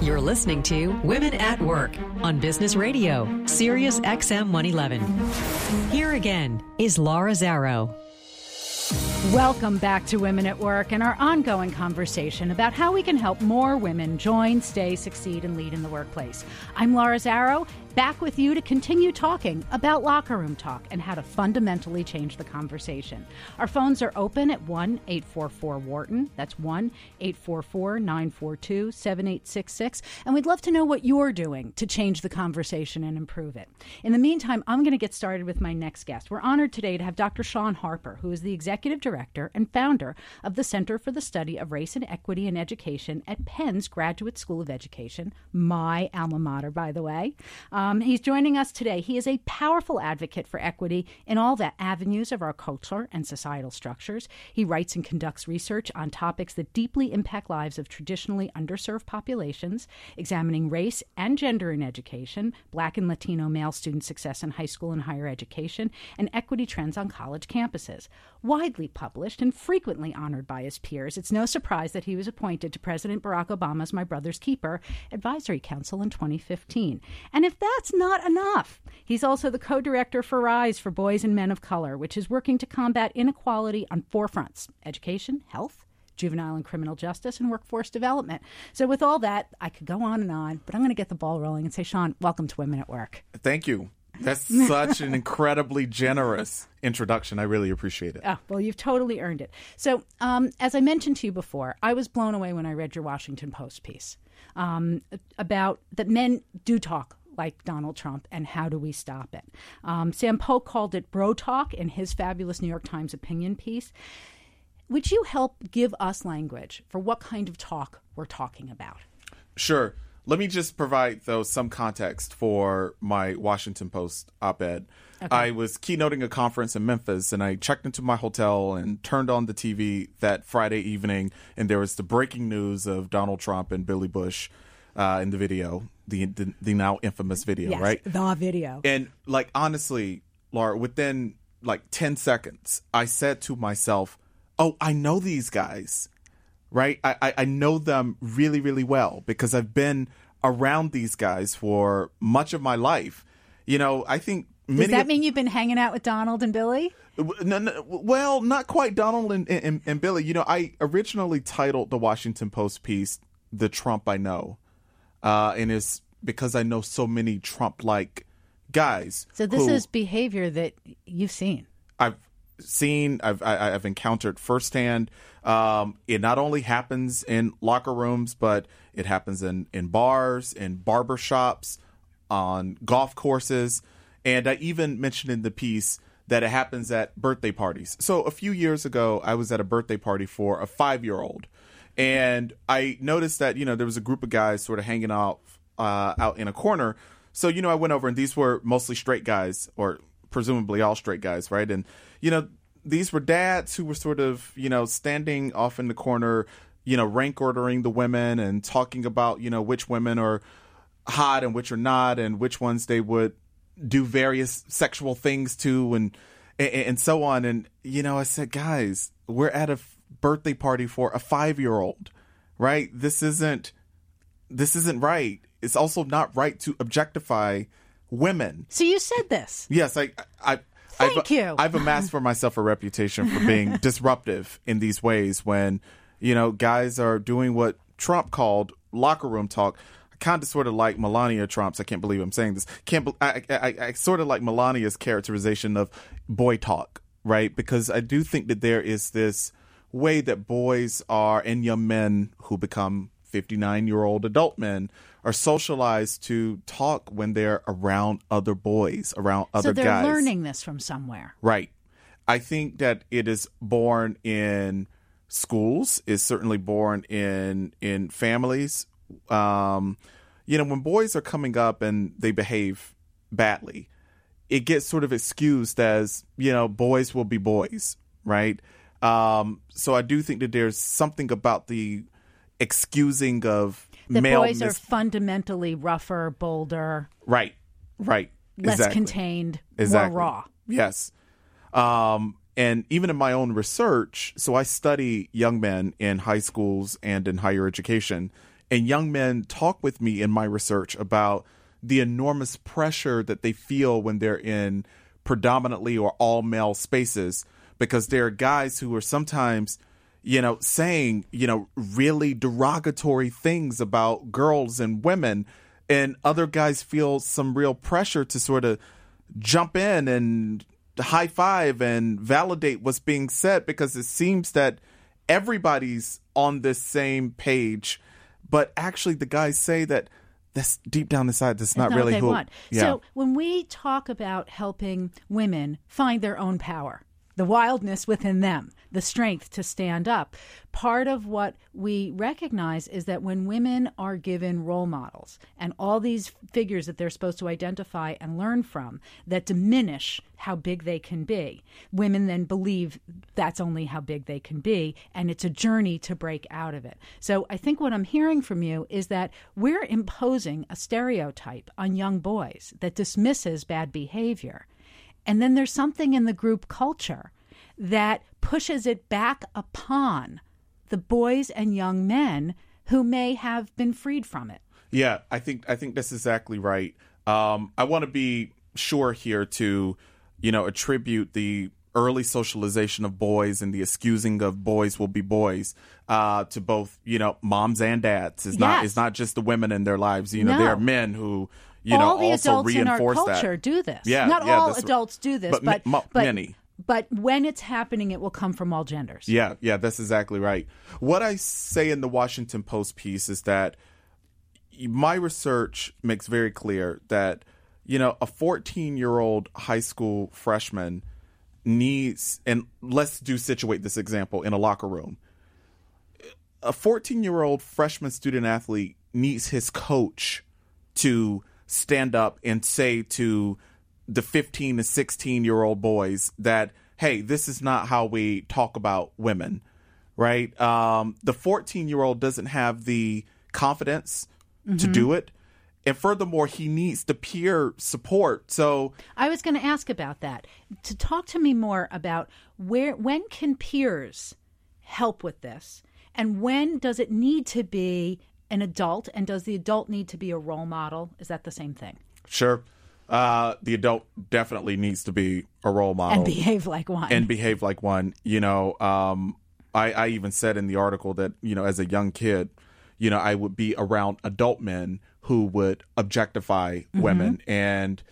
You're listening to Women at Work on Business Radio, Sirius XM 111. Here again is Laura Zarrow. Welcome back to Women at Work and our ongoing conversation about how we can help more women join, stay, succeed, and lead in the workplace. I'm Laura Zarrow, back with you to continue talking about locker room talk and how to fundamentally change the conversation. Our phones are open at 1 844 Wharton. That's 1 844 942 7866. And we'd love to know what you're doing to change the conversation and improve it. In the meantime, I'm going to get started with my next guest. We're honored today to have Dr. Shaun Harper, who is the executive director and founder of the Center for the Study of Race and Equity in Education at Penn's Graduate School of Education, my alma mater, by the way. Um, Um, he's joining us today. He is a powerful advocate for equity in all the avenues of our culture and societal structures. He writes and conducts research on topics that deeply impact lives of traditionally underserved populations, examining race and gender in education, black and Latino male student success in high school and higher education, and equity trends on college campuses. Widely published and frequently honored by his peers, it's no surprise that he was appointed to President Barack Obama's My Brother's Keeper Advisory Council in 2015. And if that's not enough, he's also the co director for RISE for Boys and Men of Color, which is working to combat inequality on four fronts education, health, juvenile and criminal justice, and workforce development. So, with all that, I could go on and on, but I'm going to get the ball rolling and say, Shaun, welcome to Women at Work. Thank you. That's such an incredibly generous introduction. I really appreciate it. Oh, well, you've totally earned it. So, um, as I mentioned to you before, I was blown away when I read your Washington Post piece um, about that men do talk like Donald Trump and how do we stop it. Um, Sam Polk called it bro talk in his fabulous New York Times opinion piece. Would you help give us language for what kind of talk we're talking about? Sure. Let me just provide, though, some context for my Washington Post op ed. Okay. I was keynoting a conference in Memphis and I checked into my hotel and turned on the TV that Friday evening, and there was the breaking news of Donald Trump and Billy Bush uh, in the video, the, the, the now infamous video, yes, right? The video. And like honestly, Laura, within like ten seconds, I said to myself, "Oh, I know these guys." Right, I, I know them really, really well because I've been around these guys for much of my life. You know, I think does that mean you've been hanging out with Donald and Billy? No, no, well, not quite Donald and, and, and, Billy. You know, I originally titled the Washington Post piece "The Trump I Know," uh, and it's because I know so many Trump-like guys. So this is behavior that you've seen. I've seen. I've I, have encountered firsthand. Um, it not only happens in locker rooms, but it happens in in bars, in barber shops, on golf courses, and I even mentioned in the piece that it happens at birthday parties. So a few years ago, I was at a birthday party for a five year old and I noticed that you know there was a group of guys sort of hanging out uh, out in a corner. So you know I went over and these were mostly straight guys or presumably all straight guys, right? And you know these were dads who were sort of you know standing off in the corner, you know rank ordering the women and talking about you know which women are hot and which are not and which ones they would do various sexual things to and and, and so on and you know I said guys we're at a birthday party for a five year old, right? This isn't this isn't right. It's also not right to objectify women. So you said this. Yes, I I Thank I've, you. I've amassed for myself a reputation for being disruptive in these ways when, you know, guys are doing what Trump called locker room talk. I kind of sort of like Melania Trump's. I can't believe I'm saying this. Can't. I, I, I sort of like Melania's characterization of boy talk, right? Because I do think that there is this way that boys are and young men who become 59 year old adult men are socialized to talk when they're around other boys, around other so they're guys. learning this from somewhere. Right. I think that it is born in schools, is certainly born in in families. Um, you know, when boys are coming up and they behave badly, it gets sort of excused as, you know, boys will be boys, right? Um, so I do think that there's something about the excusing of the male boys mis- are fundamentally rougher, bolder, right, right, less exactly. contained, exactly. more raw. Yes. Um, and even in my own research, so I study young men in high schools and in higher education, and young men talk with me in my research about the enormous pressure that they feel when they're in predominantly or all male spaces because there are guys who are sometimes you know saying you know really derogatory things about girls and women. And other guys feel some real pressure to sort of jump in and high five and validate what's being said because it seems that everybody's on this same page. But actually the guys say that that's deep down inside that's not, not really what they who want. yeah. So when we talk about helping women find their own power, the wildness within them, the strength to stand up, part of what we recognize is that when women are given role models and all these figures that they're supposed to identify and learn from that diminish how big they can be, women then believe that's only how big they can be, and it's a journey to break out of it. So I think what I'm hearing from you is that we're imposing a stereotype on young boys that dismisses bad behavior. And then there's something in the group culture that pushes it back upon the boys and young men who may have been freed from it. Yeah, I think I think that's exactly right. Um, I want to be sure here to, you know, attribute the early socialization of boys and the excusing of boys will be boys uh, to both, you know, moms and dads. It's not it's not just the women in their lives. You know, No. there are men who, you all know, the also adults in our culture that. do this. Yeah, not yeah, all adults do this, but but ma- but, many. But when it's happening, it will come from all genders. Yeah, yeah, that's exactly right. What I say in the Washington Post piece is that my research makes very clear that you know a 14 year old high school freshman needs and let's do situate this example in a locker room a 14 year old freshman student athlete needs his coach to stand up and say to the 15 to 16 year old boys that hey this is not how we talk about women right um, the 14 year old doesn't have the confidence to do it and furthermore he needs the peer support so I was going to ask about that. To talk to me more about where when can peers help with this? And when does it need to be an adult and does the adult need to be a role model? Is that the same thing? sure uh, the adult definitely needs to be a role model And behave like one. and behave like one. You know, um, I, I even said in the article that you know, as a young kid, you know, I would be around adult men who would objectify women and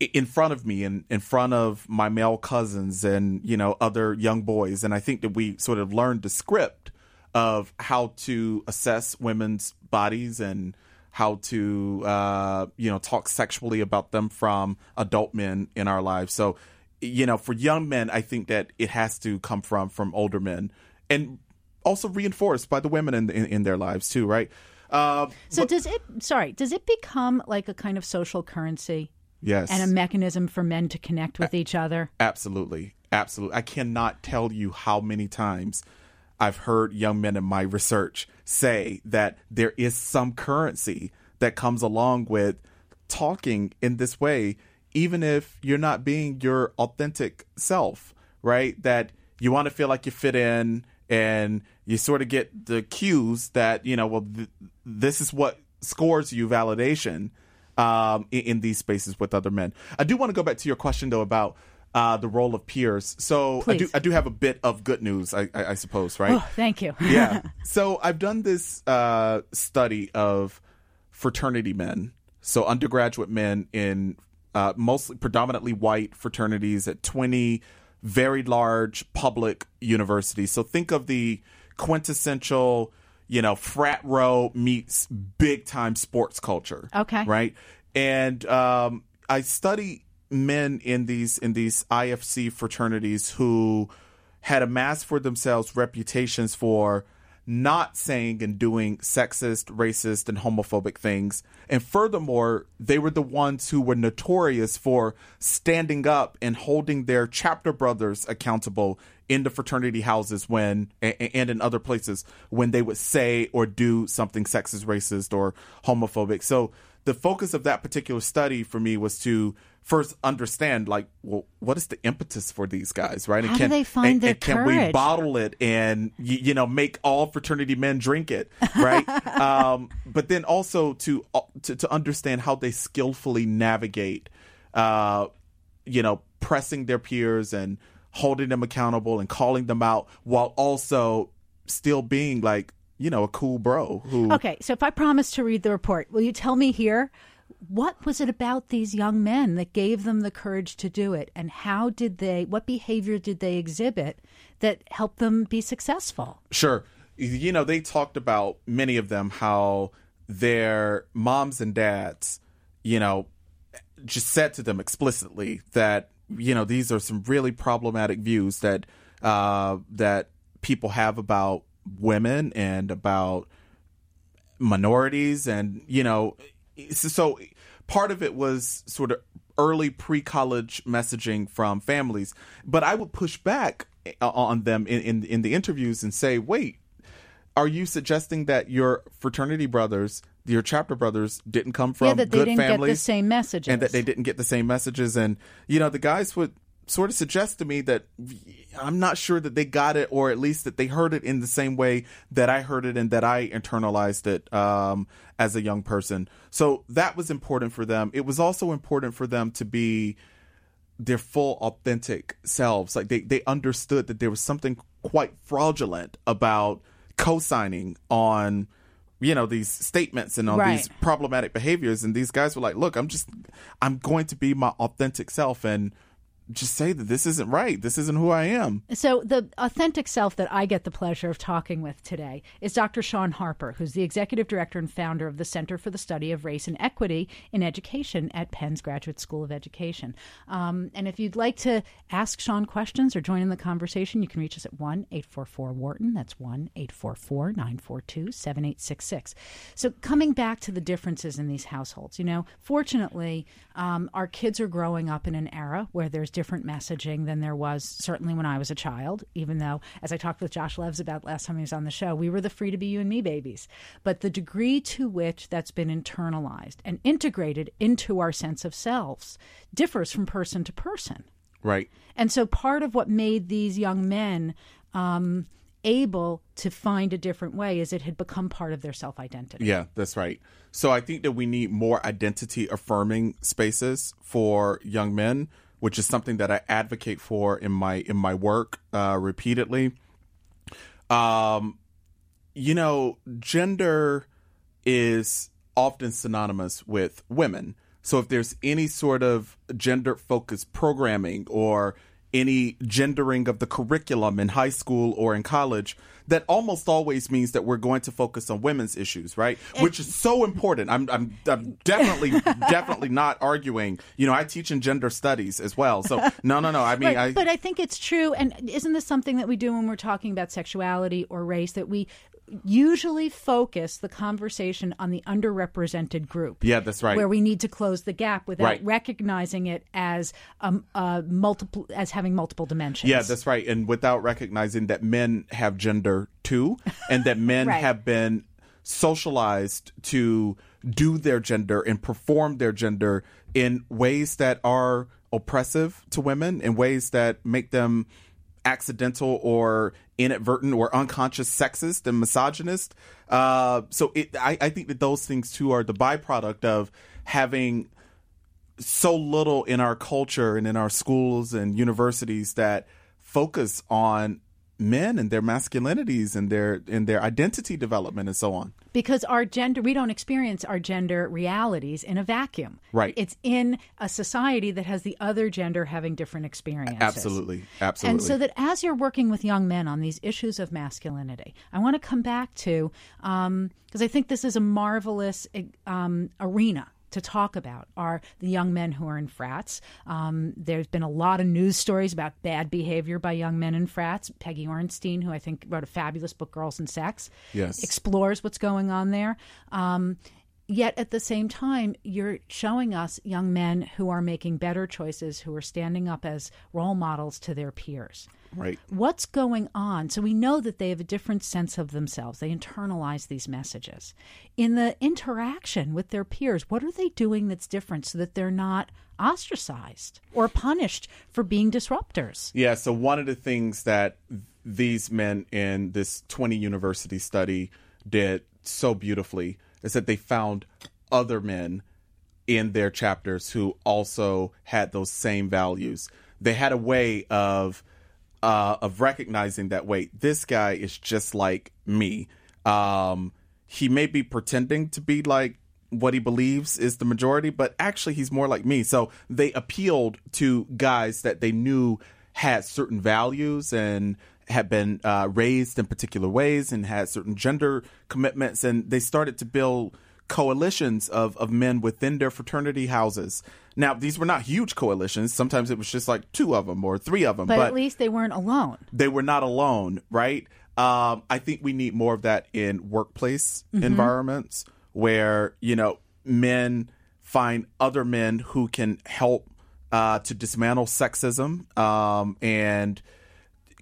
in front of me and in front of my male cousins and you know other young boys and i think that we sort of learned the script of how to assess women's bodies and how to uh, you know talk sexually about them from adult men in our lives so you know for young men i think that it has to come from from older men and also reinforced by the women in in, in their lives too right uh, so does it sorry, does it become like a kind of social currency yes and a mechanism for men to connect with each other? Absolutely. Absolutely. I cannot tell you how many times I've heard young men in my research say that there is some currency that comes along with talking in this way, even if you're not being your authentic self, right? That you want to feel like you fit in and you sort of get the cues that, you know, well, th- this is what scores you validation um, in, in these spaces with other men. I do want to go back to your question though about uh, the role of peers. So I do I do have a bit of good news, I, I, I suppose, right? Oh, thank you. yeah. So I've done this uh, study of fraternity men, so undergraduate men in uh, mostly predominantly white fraternities at 20 very large public universities. So think of the quintessential, you know, frat row meets big time sports culture. Okay. Right. And um, I study men in these in these IFC fraternities who had amassed for themselves reputations for not saying and doing sexist, racist, and homophobic things. And furthermore, they were the ones who were notorious for standing up and holding their chapter brothers accountable in the fraternity houses when and in other places when they would say or do something sexist, racist, or homophobic. So the focus of that particular study for me was to first understand like well what is the impetus for these guys right and How can do they find and, their and can courage? we bottle it and you, you, know make all fraternity men drink it right um, but then also to, uh, to to understand how they skillfully navigate uh, you know pressing their peers and holding them accountable and calling them out while also still being like you know a cool bro who okay so if i promise to read the report will you tell me here what was it about these young men that gave them the courage to do it? And how did they what behavior did they exhibit that helped them be successful? Sure. You know they talked about many of them how their moms and dads you know just said to them explicitly that you know these are some really problematic views that uh that people have about women and about minorities and you know so part of it was sort of early pre-college messaging from families. But i would push back uh, on them in, in, in the interviews and say wait are you suggesting that your fraternity brothers your chapter brothers didn't come from yeah, that they good didn't families get the same messages and that they didn't get the same messages? And you know the guys would sort of suggests to me that I'm not sure that they got it, or at least that they heard it in the same way that I heard it and that I internalized it um, as a young person. So that was important for them. It was also important for them to be their full authentic selves. Like they, they understood that there was something quite fraudulent about co-signing on you know these statements and on right. these problematic behaviors and these guys were like look i'm just i'm going to be my authentic self and just say that this isn't right. This isn't who I am. So, the authentic self that I get the pleasure of talking with today is Dr. Shaun Harper, who's the executive director and founder of the Center for the Study of Race and Equity in Education at Penn's Graduate School of Education. Um, and if you'd like to ask Shaun questions or join in the conversation, you can reach us at 1 844 Wharton. That's 1 844 942 7866. So, coming back to the differences in these households, you know, fortunately, um, our kids are growing up in an era where there's different messaging than there was certainly when I was a child, even though, as I talked with Josh Levs about last time he was on the show, we were the free to be you and me babies. But the degree to which that's been internalized and integrated into our sense of selves differs from person to person. Right. And so part of what made these young men um, able to find a different way is it had become part of their self identity. Yeah, that's right. So I think that we need more identity affirming spaces for young men which is something that I advocate for in my in my work uh, repeatedly. Um, you know, gender is often synonymous with women. So if there's any sort of gender focused programming or any gendering of the curriculum in high school or in college, that almost always means that we're going to focus on women's issues, right? Which is so important. I'm, I'm, I'm definitely, definitely not arguing. You know, I teach in gender studies as well. So no, no, no. I mean, I, but I think it's true. And isn't this something that we do when we're talking about sexuality or race that we usually focus the conversation on the underrepresented group. Yeah, that's right. Where we need to close the gap without right. recognizing it as um, uh, multiple as having multiple dimensions. Yeah, that's right. And without recognizing that men have gender too, and that men right. have been socialized to do their gender and perform their gender in ways that are oppressive to women, in ways that make them accidental or inadvertent or unconscious sexist and misogynist. Uh, so it, I, I think that those things too are the byproduct of having so little in our culture and in our schools and universities that focus on men and their masculinities and their and their identity development and so on. Because our gender we don't experience our gender realities in a vacuum. Right. It's in a society that has the other gender having different experiences. Absolutely. Absolutely. And so that as you're working with young men on these issues of masculinity i want to come back to because um, i think this is a marvelous um, arena to talk about are the young men who are in frats. Um, there's been a lot of news stories about bad behavior by young men in frats. Peggy Orenstein, who I think wrote a fabulous book, Girls and Sex, yes. explores what's going on there. Um, yet at the same time, you're showing us young men who are making better choices, who are standing up as role models to their peers. Right. What's going on? So we know that they have a different sense of themselves. They internalize these messages. In the interaction with their peers, what are they doing that's different so that they're not ostracized or punished for being disruptors? Yeah, so one of the things that these men in this 20 university study did so beautifully is that they found other men in their chapters who also had those same values. They had a way of uh, of recognizing that wait, this guy is just like me. Um, he may be pretending to be like what he believes is the majority, but actually he's more like me. So they appealed to guys that they knew had certain values and had been uh, raised in particular ways and had certain gender commitments, and they started to build coalitions of, of men within their fraternity houses. Now, these were not huge coalitions. Sometimes it was just like two of them or three of them. But, but at least they weren't alone. They were not alone, right? Um, I think we need more of that in workplace mm-hmm. environments where, you know, men find other men who can help uh, to dismantle sexism um, and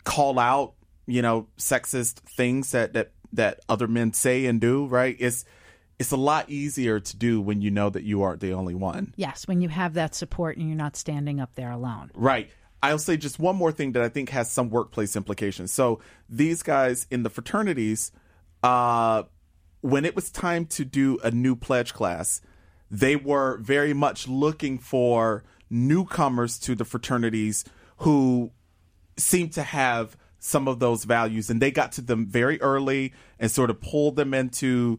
call out, you know, sexist things that, that, that other men say and do, right? It's, it's a lot easier to do when you know that you aren't the only one. Yes, when you have that support and you're not standing up there alone. Right. I'll say just one more thing that I think has some workplace implications. So these guys in the fraternities, uh, when it was time to do a new pledge class, they were very much looking for newcomers to the fraternities who seemed to have some of those values and they got to them very early and sort of pulled them into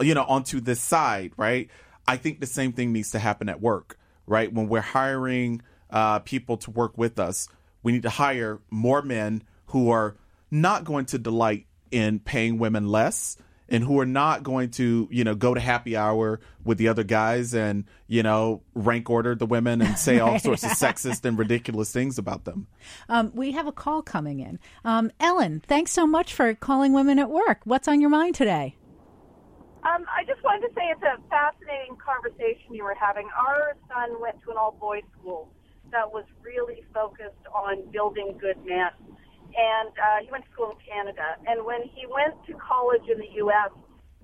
you know, onto this side, right? I think the same thing needs to happen at work, right? When we're hiring uh, people to work with us, we need to hire more men who are not going to delight in paying women less and who are not going to, you know, go to happy hour with the other guys and, you know, rank order the women and say all sorts of sexist and ridiculous things about them. Um, we have a call coming in. Um, Ellen, thanks so much for calling Women at Work. What's on your mind today? Um, I just wanted to say it's a fascinating conversation you were having. Our son went to an all boys school that was really focused on building good men. And uh, he went to school in Canada. And when he went to college in the U.S.,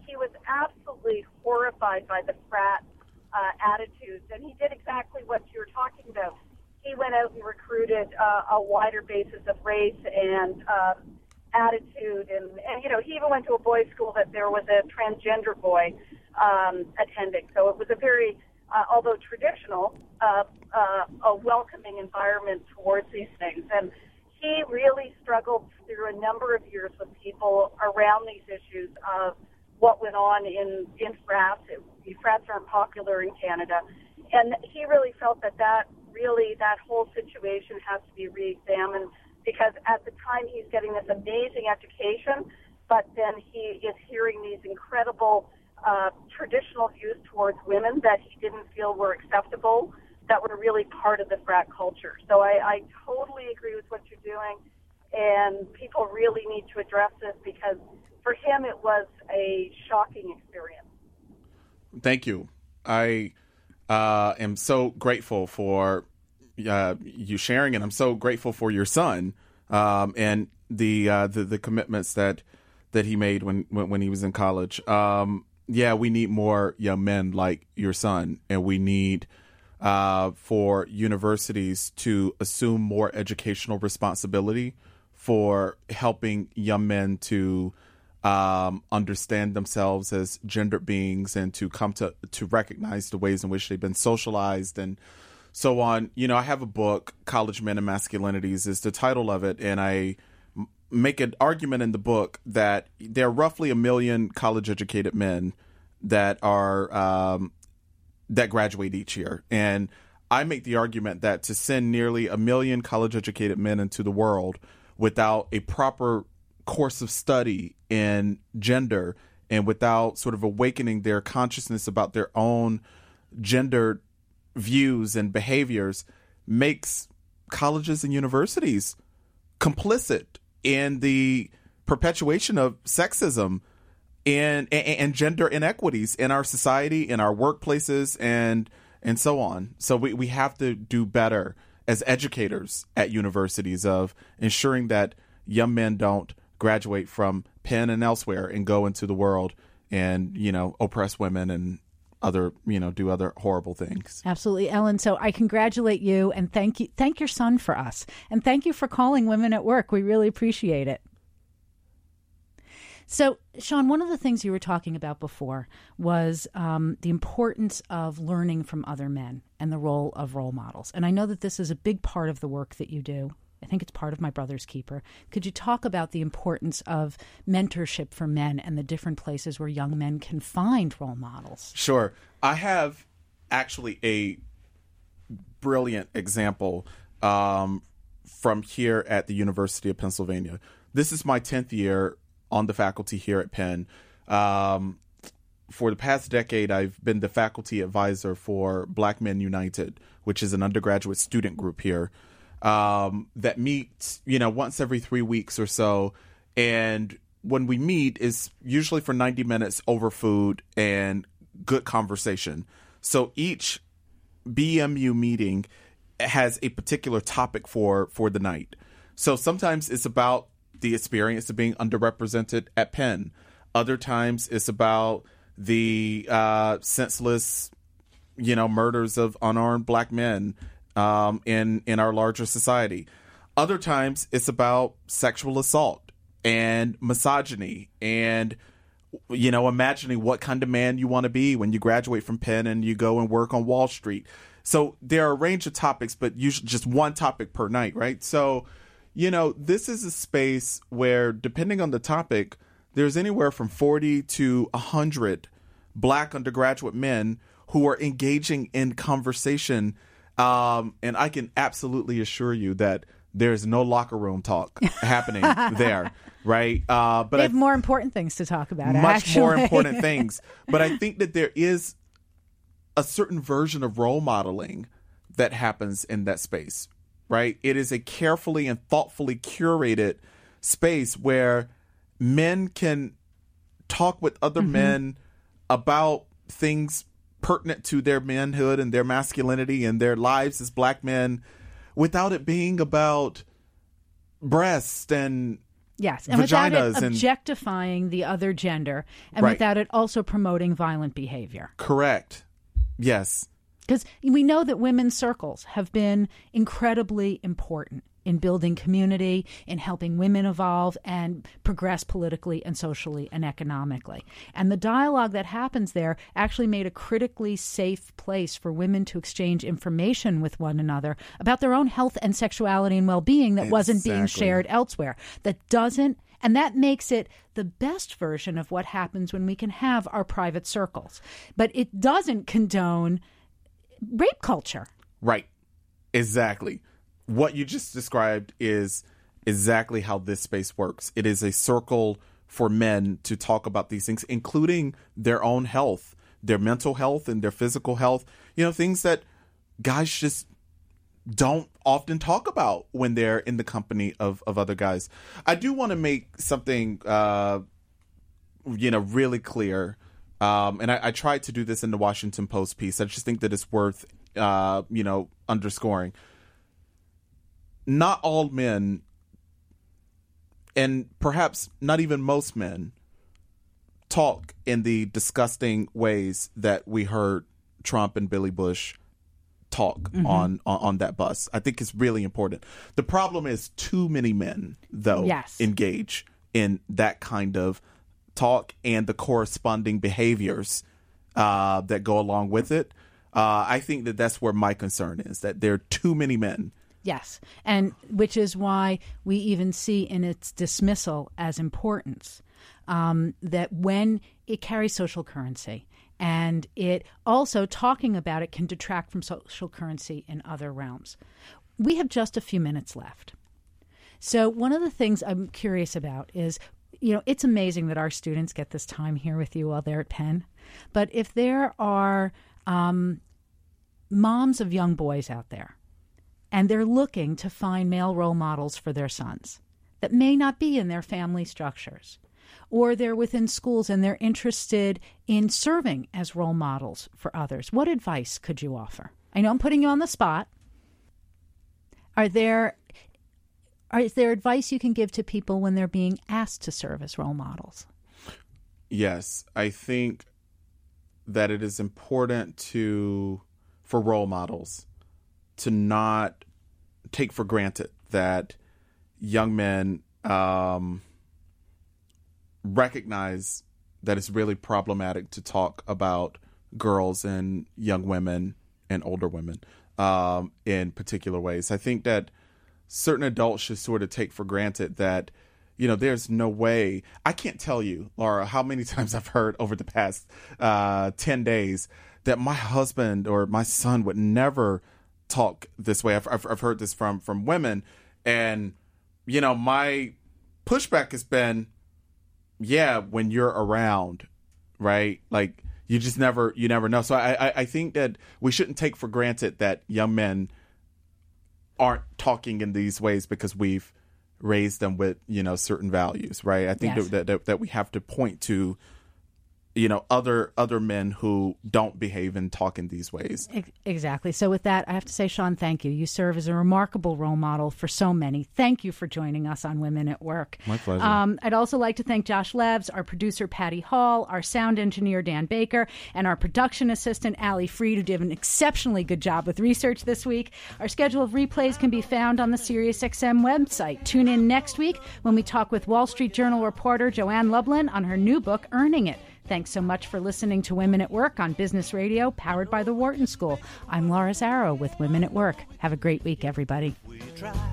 he was absolutely horrified by the frat uh, attitudes. And he did exactly what you were talking about. He went out and recruited uh, a wider basis of race and um, attitude and and you know he even went to a boys school that there was a transgender boy um, attending. So it was a very uh, although traditional uh, uh, a welcoming environment towards these things. And he really struggled through a number of years with people around these issues of what went on in in frats it, frats aren't popular in Canada. And he really felt that that really that whole situation has to be re-examined because at the time he's getting this amazing education, but then he is hearing these incredible uh, traditional views towards women that he didn't feel were acceptable, that were really part of the frat culture. So I, I totally agree with what you're doing, and people really need to address this because for him it was a shocking experience. Thank you. I uh, am so grateful for uh, you sharing, and I'm so grateful for your son um, and the, uh, the the commitments that that he made when when, when he was in college. Um, yeah, we need more young men like your son, and we need uh, for universities to assume more educational responsibility for helping young men to um, understand themselves as gendered beings and to come to to recognize the ways in which they've been socialized and so on. You know, I have a book, College Men and Masculinities, is the title of it, and I make an argument in the book that there are roughly a million college educated men that are um, that graduate each year, and I make the argument that to send nearly a million college educated men into the world without a proper course of study in gender and without sort of awakening their consciousness about their own gender views and behaviors makes colleges and universities complicit in the perpetuation of sexism and, and, gender inequities in our society, in our workplaces, and and so on. So we, we have to do better as educators at universities of ensuring that young men don't graduate from Penn and elsewhere and go into the world and you know oppress women and other you know do other horrible things. Absolutely ellen. So i congratulate you and thank you thank your son for us. And thank you for calling women at work. We really appreciate it. So, Shaun, one of the things you were talking about before was um, the importance of learning from other men and the role of role models. And I know that this is a big part of the work that you do. I think it's part of my brother's keeper. Could you talk about the importance of mentorship for men and the different places where young men can find role models? Sure. I have actually a brilliant example um, from here at the University of Pennsylvania. This is my 10th year on the faculty here at Penn. Um, for the past decade, I've been the faculty advisor for Black Men United, which is an undergraduate student group here um, that meets, you know, once every three weeks or so. And when we meet, is usually for 90 minutes over food and good conversation. So each BMU meeting has a particular topic for for the night. So sometimes it's about the experience of being underrepresented at Penn. Other times it's about the uh, senseless, you know, murders of unarmed black men um, in in our larger society. Other times it's about sexual assault and misogyny and you know imagining what kind of man you want to be when you graduate from Penn and you go and work on Wall Street. So there are a range of topics, but usually just one topic per night, right? So you know, this is a space where, depending on the topic, there's anywhere from 40 to 100 black undergraduate men who are engaging in conversation. Um, and I can absolutely assure you that there's no locker room talk happening there, right? Uh, but they have I, more important things to talk about. Much actually. more important things. But I think that there is a certain version of role modeling that happens in that space, right? It is a carefully and thoughtfully curated space where men can talk with other mm-hmm. men about things pertinent to their manhood and their masculinity and their lives as black men without it being about breasts and Yes, and without it objectifying and, the other gender, and right. without it also promoting violent behavior. Correct. Yes. Because we know that women's circles have been incredibly important in building community, in helping women evolve and progress politically and socially and economically. And the dialogue that happens there actually made a critically safe place for women to exchange information with one another about their own health and sexuality and well being that exactly. wasn't being shared elsewhere. That doesn't and that makes it the best version of what happens when we can have our private circles. But it doesn't condone rape culture. Right. Exactly. What you just described is exactly how this space works. It is a circle for men to talk about these things, including their own health, their mental health, and their physical health. You know, things that guys just don't often talk about when they're in the company of, of other guys. I do want to make something, uh, you know, really clear um, and I, I, tried to do this in the Washington Post piece. I just think that it's worth, uh, you know, underscoring. Not all men, and perhaps not even most men, talk in the disgusting ways that we heard Trump and Billy Bush talk mm-hmm. on, on, on that bus. I think it's really important. The problem is too many men, though, yes. engage in that kind of talk and the corresponding behaviors uh, that go along with it. Uh, I think that that's where my concern is that there are too many men. Yes, and which is why we even see in its dismissal as importance um, that when it carries social currency and it also talking about it can detract from social currency in other realms. We have just a few minutes left. So, one of the things I'm curious about is you know, it's amazing that our students get this time here with you while they're at Penn. But if there are um, moms of young boys out there and they're looking to find male role models for their sons that may not be in their family structures, or they're within schools and they're interested in serving as role models for others, what advice could you offer? I know I'm putting you on the spot. Are there are, is there advice you can give to people when they're being asked to serve as role models? Yes, I think that it is important to for role models to not take for granted that young men um, recognize that it's really problematic to talk about girls and young women and older women um, in particular ways. I think that certain adults should sort of take for granted that you know there's no way i can't tell you laura how many times i've heard over the past uh, 10 days that my husband or my son would never talk this way. I've, I've, I've heard this from from women. And you know my pushback has been yeah when you're around right? Like you just never you never know. So I, I i think that we shouldn't take for granted that young men aren't talking in these ways because we've raised them with you know certain values right? I think Yes. that, that that we have to point to you know other other men who don't behave and talk in these ways Exactly. So, with that, I have to say, Shaun, thank you. You serve as a remarkable role model for so many. Thank you for joining us on Women at Work. My pleasure. Um, I'd also like to thank Josh Levs, our producer, Patty Hall, our sound engineer, Dan Baker, and our production assistant, Allie Freed, who did an exceptionally good job with research this week. Our schedule of replays can be found on the SiriusXM website. Tune in next week when we talk with Wall Street Journal reporter Joann Lublin on her new book, Earning It. Thanks so much for listening to Women at Work on Business Radio, powered by the Wharton School. I'm Laura Zarrow with Women at Work. Have a great week, everybody. We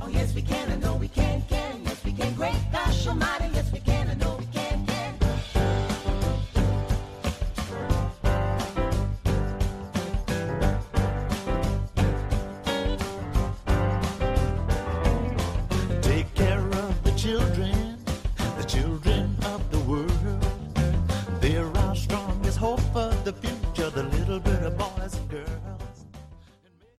oh, yes, we can. I know we can. can. Yes, we can. Great gosh almighty. Yes, we can.